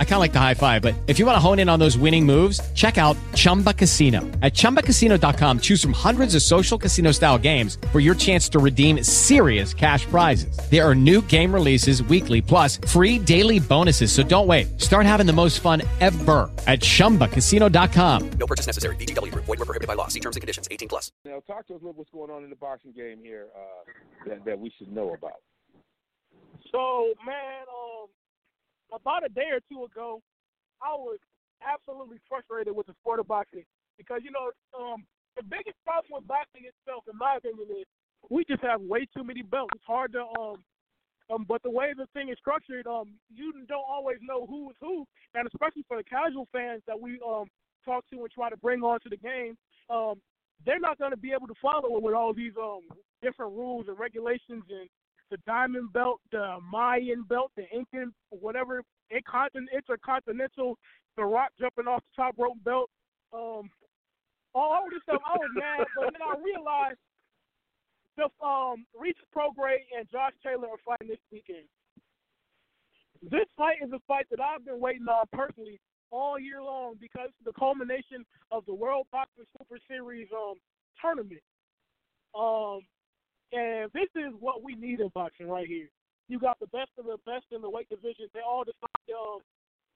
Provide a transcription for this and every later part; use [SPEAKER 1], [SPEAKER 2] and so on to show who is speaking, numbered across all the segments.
[SPEAKER 1] I kind of like the high five, but if you want to hone in on those winning moves, check out Chumba Casino. At ChumbaCasino.com, choose from hundreds of social casino style games for your chance to redeem serious cash prizes. There are new game releases weekly, plus free daily bonuses. So don't wait. Start having the most fun ever at ChumbaCasino.com.
[SPEAKER 2] No purchase necessary. VGW Group. Void were prohibited by law. See terms and conditions. 18 plus.
[SPEAKER 3] Now, talk to us a little what's going on in the boxing game here uh, that, that we should know about.
[SPEAKER 4] So, man, um, about a day or two ago, I was absolutely frustrated with the sport of boxing because you know um, the biggest problem with boxing itself, in my opinion, is we just have way too many belts. It's hard to um, um, but the way the thing is structured, um, you don't always know who is who, and especially for the casual fans that we um talk to and try to bring onto the game, um, they're not going to be able to follow it with all these um different rules and regulations and the diamond belt, the Mayan belt, the Incan, whatever, intercontinental, the Rock jumping off the top rope belt, um, all this stuff. I was mad, but then I realized the um, Regis Prograis and Josh Taylor are fighting this weekend. This fight is a fight that I've been waiting on personally all year long because the culmination of the World Boxing Super Series um, tournament. Um, and this is what we need in boxing right here. You got the best of the best in the weight division. They all decide um,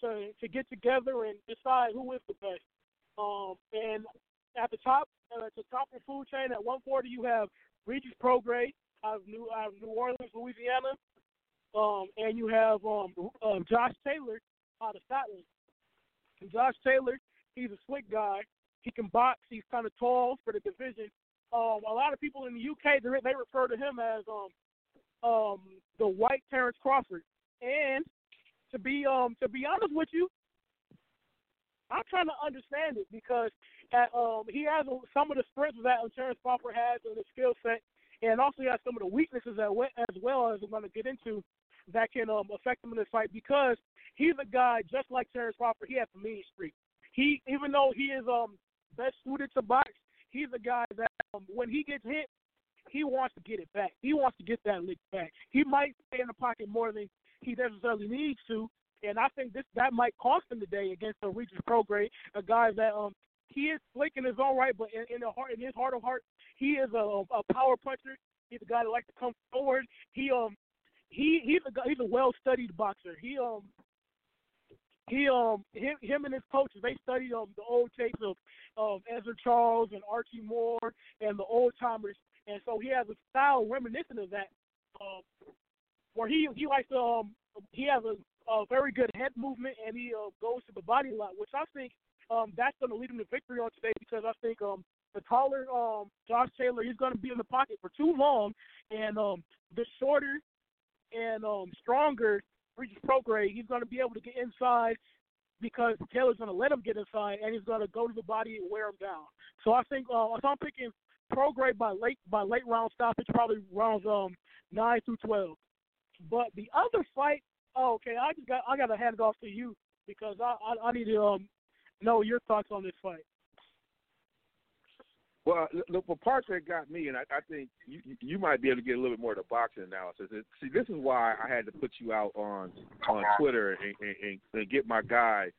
[SPEAKER 4] to to get together and decide who is the best. Um, and at the top, uh, at the top of the food chain at 140, you have Regis Prograis out of New out of New Orleans, Louisiana, um, and you have um, um, Josh Taylor out of Scotland. And Josh Taylor, he's a slick guy. He can box. He's kind of tall for the division, um, a lot of people in the UK they, they refer to him as um, um, the white Terrence Crawford. And to be um, to be honest with you, I'm trying to understand it because at, um, he has some of the strengths that Terrence Crawford has in his skill set, and also he has some of the weaknesses that as well as I'm going to get into that can um, affect him in this fight because he's a guy just like Terrence Crawford. He has a mean streak. He even though he is um best suited to box, he's a guy that um, when he gets hit, he wants to get it back. He wants to get that lick back. He might stay in the pocket more than he necessarily needs to, and I think this that might cost him today against the Regis Prograis, a guy that um he is slick in his own right, but in, in the heart in his heart of heart, he is a, a power puncher. He's a guy that likes to come forward. He um he he's a he's a well studied boxer. He um he um him, him and his coaches they studied um the old tapes of of Ezzard Charles and Archie Moore and the old timers, and so he has a style reminiscent of that, um, where he he likes to um he has a, a very good head movement and he uh, goes to the body a lot, which I think um that's going to lead him to victory on today because I think um the taller um Josh Taylor he's going to be in the pocket for too long, and um the shorter and um stronger Regis Prograis, he's going to be able to get inside because Taylor's going to let him get inside, and he's going to go to the body and wear him down. So I think uh, so I'm picking Prograis by late by late round stoppage, probably rounds um nine through twelve. But the other fight, oh, okay, I just got I got to hand it off to you because I I, I need to um know your thoughts on this fight.
[SPEAKER 3] Well, look, the part that got me, and I, I think you you might be able to get a little bit more of the boxing analysis. See, this is why I had to put you out on on Twitter and, and, and get my guy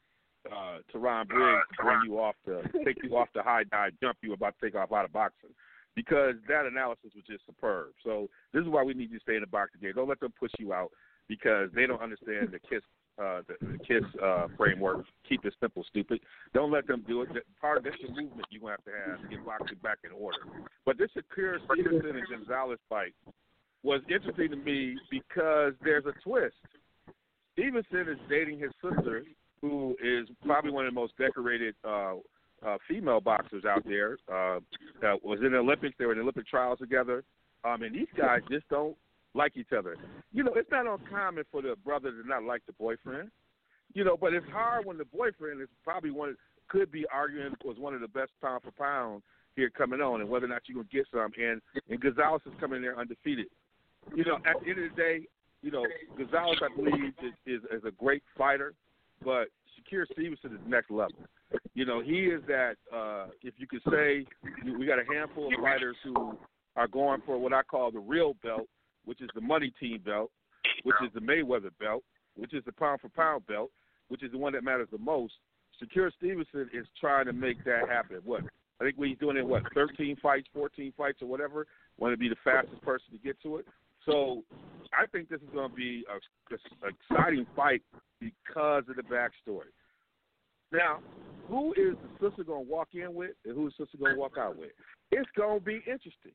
[SPEAKER 3] uh, Teron Briggs to bring you off the take you off the high dive jump you about to take off out of boxing because that analysis was just superb. So this is why we need you to stay in the boxing game. Don't let them push you out because they don't understand the kiss uh, the, KISS uh, framework. Keep it simple, stupid. Don't let them do it. Part of this the movement to have to have to get boxing back in order. But this Shakur Stevenson and Gonzalez fight was interesting to me because there's a twist. Stevenson is dating his sister, who is probably one of the most decorated uh, uh, female boxers out there. Uh, that was in the Olympics. They were in the Olympic trials together. Um, and these guys just don't like each other. You know, it's not uncommon for the brother to not like the boyfriend. You know, but it's hard when the boyfriend is probably one could be arguing was one of the best pound for pound here coming on, and whether or not you're gonna get some. And and Gonzalez is coming there undefeated. You know, at the end of the day, you know, Gonzalez I believe is is, is a great fighter, but Shakur Stevenson is next level. You know, he is that. Uh, if you could say, we got a handful of fighters who are going for what I call the real belt, which is the money team belt, which is the Mayweather belt, which is the pound for pound belt, which is the one that matters the most. Shakur Stevenson is trying to make that happen. What I think he's doing it. What 13 fights, 14 fights, or whatever. Want to be the fastest person to get to it. So I think this is going to be a, a exciting fight because of the backstory. Now, who is the sister going to walk in with, and who is the sister going to walk out with? It's going to be interesting.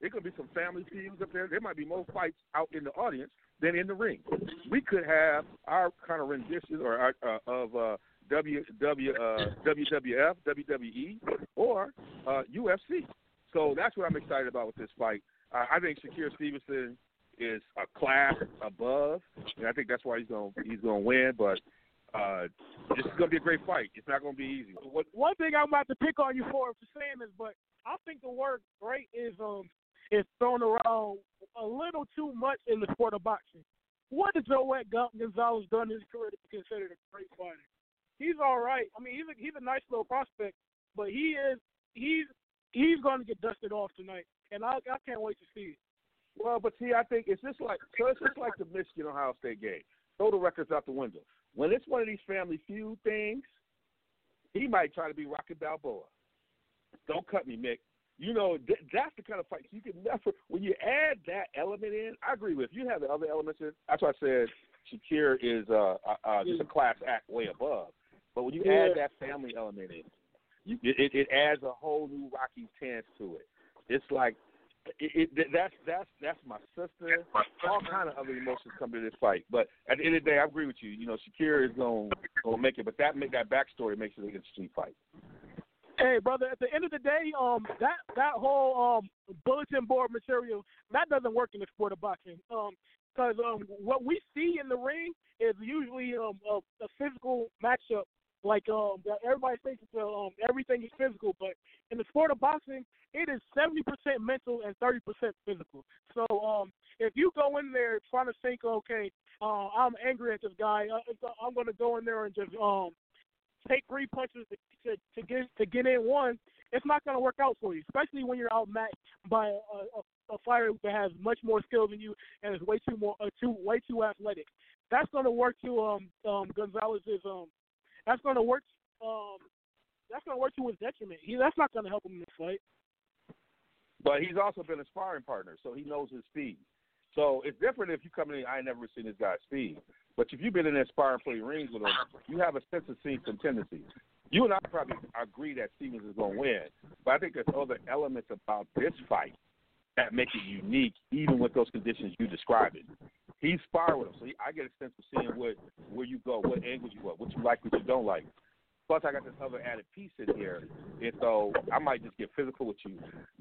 [SPEAKER 3] There's going to be some family feuds up there. There might be more fights out in the audience than in the ring. We could have our kind of rendition or our, uh, of uh, W W uh, WWF, WWE, or uh, UFC. So that's what I'm excited about with this fight. Uh, I think Shakur Stevenson is a class above, and I think that's why he's gonna he's to win. But uh, this is going to be a great fight. It's not going to be easy.
[SPEAKER 4] What, one thing I'm about to pick on you for for saying this, but I think the word "great" is um is thrown around a little too much in the sport of boxing. What has Joet Gonzalez done in his career to be considered a great fighter? he's all right. I mean, he's a, he's a nice little prospect, but he is he's he's going to get dusted off tonight, and I I can't wait to see it.
[SPEAKER 3] Well, but see, I think it's just like so it's just like the Michigan Ohio State game. Throw the records out the window. When it's one of these family feud things, he might try to be Rocky Balboa. Don't cut me, Mick. You know that's the kind of fight you can never. When you add that element in, I agree with you. Have the other elements in. That's why I said Shakur is uh, uh, uh, just a class act way above. But when you yeah. add that family element in, you, it, it adds a whole new Rocky chance to it. It's like it, it, that's that's that's my sister. All kind of other emotions come to this fight. But at the end of the day, I agree with you. You know, Shakur is going to make it, but that make that backstory makes it an interesting fight.
[SPEAKER 4] Hey, brother. At the end of the day, um, that that whole um bulletin board material that doesn't work in the sport of boxing. Um, because um, what we see in the ring is usually um a, a physical matchup like um, everybody thinks um, everything is physical, but in the sport of boxing, it is seventy percent mental and thirty percent physical. So um, if you go in there trying to think, okay, uh, I'm angry at this guy, uh, I'm going to go in there and just um, take three punches to, to, to get to get in one, it's not going to work out for you, especially when you're outmatched by a, a, a fighter that has much more skill than you and is way too more uh, too way too athletic. That's going to work to um, um, Gonzalez's um, that's going to work. Um, that's going to work to his detriment. He that's not going to help him in the fight.
[SPEAKER 3] But he's also been a sparring partner, so he knows his speed. So it's different if you come in. I ain't never seen this guy's speed. But if you've been in there sparring for rings with him, you have a sense of seeing some tendencies. You and I probably agree that Stevens is going to win, but I think there's other elements about this fight that make it unique, even with those conditions you described. It he's with him, so he, I get a sense of seeing what where you go, what angles you go, what you like, what you don't like. Plus, I got this other added piece in here, and so I might just get physical with you.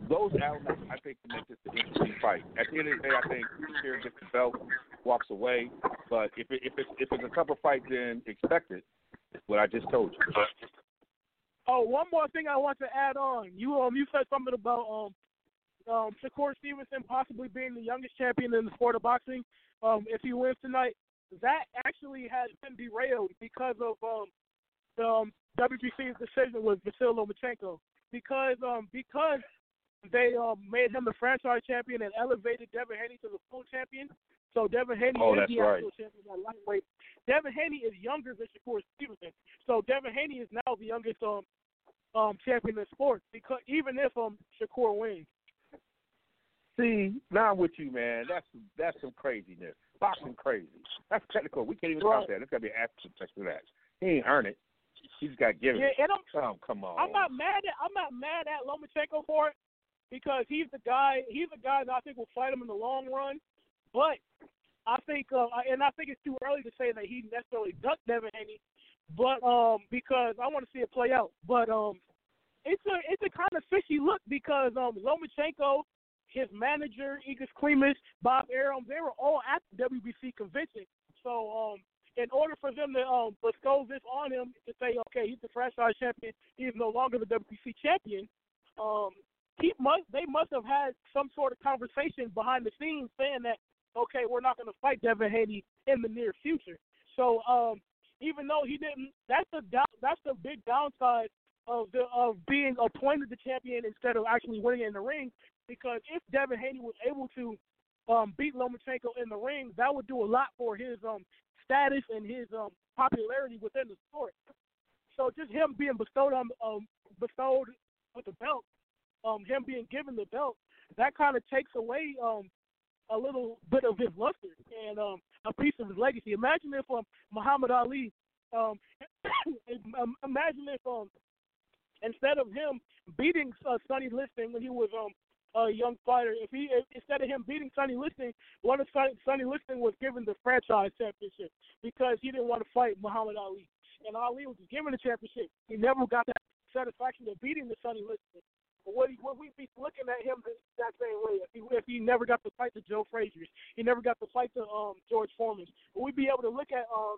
[SPEAKER 3] Those elements, I think, make this an interesting fight. At the end of the day, I think Shakur gets the belt, walks away. But if it, if it's if it's a tougher fight than expected, what I just told you.
[SPEAKER 4] Oh, one more thing I want to add on. You um you said something about um um Shakur Stevenson possibly being the youngest champion in the sport of boxing um, if he wins tonight, that actually has been derailed because of um, the um, WBC's decision with Vasyl Lomachenko because um, because they um, made him the franchise champion and elevated Devin Haney to the full champion. So Devin Haney
[SPEAKER 3] oh,
[SPEAKER 4] is the
[SPEAKER 3] right.
[SPEAKER 4] actual champion at lightweight. Devin Haney is younger than Shakur Stevenson. So Devin Haney is now the youngest um um champion in sports because even if um Shakur wins.
[SPEAKER 3] See, now I'm with you, man. That's that's some craziness. Boxing crazy. That's technical. We can't even count that. There's got to be an aspect to that. He ain't earn it. He's got given.
[SPEAKER 4] Yeah, and I'm,
[SPEAKER 3] oh, come on.
[SPEAKER 4] I'm not mad at I'm not mad at Lomachenko for it because he's the guy. He's the guy that I think will fight him in the long run. But I think, uh, and I think it's too early to say that he necessarily ducked Devin Haney. But um, because I want to see it play out. But um, it's a it's a kind of fishy look because um Lomachenko his manager, Egis Klimas, Bob Arum, they were all at the WBC convention. So um, in order for them to um, bestow this on him to say, okay, he's the franchise champion, he's no longer the WBC champion, um, he must they must have had some sort of conversation behind the scenes saying that, okay, we're not going to fight Devin Haney in the near future. So um, even though he didn't. That's the that's the big downside of the of being appointed the champion instead of actually winning in the ring. Because if Devin Haney was able to um, beat Lomachenko in the ring, that would do a lot for his um, status and his um, popularity within the sport. So just him being bestowed on um, bestowed with the belt, um, him being given the belt, that kind of takes away um, a little bit of his luster and um, a piece of his legacy. Imagine if um, Muhammad Ali, um, imagine if um, instead of him beating uh, Sonny Liston when he was um, a young fighter, if he if, instead of him beating Sonny Liston, one of Sonny, Sonny Liston was given the franchise championship because he didn't want to fight Muhammad Ali, and Ali was given the championship. He never got that satisfaction of beating the Sonny Liston. He, would we be looking at him that same way if he if he never got to fight the Joe Fraziers, he never got to fight the um George Foreman? Would we be able to look at um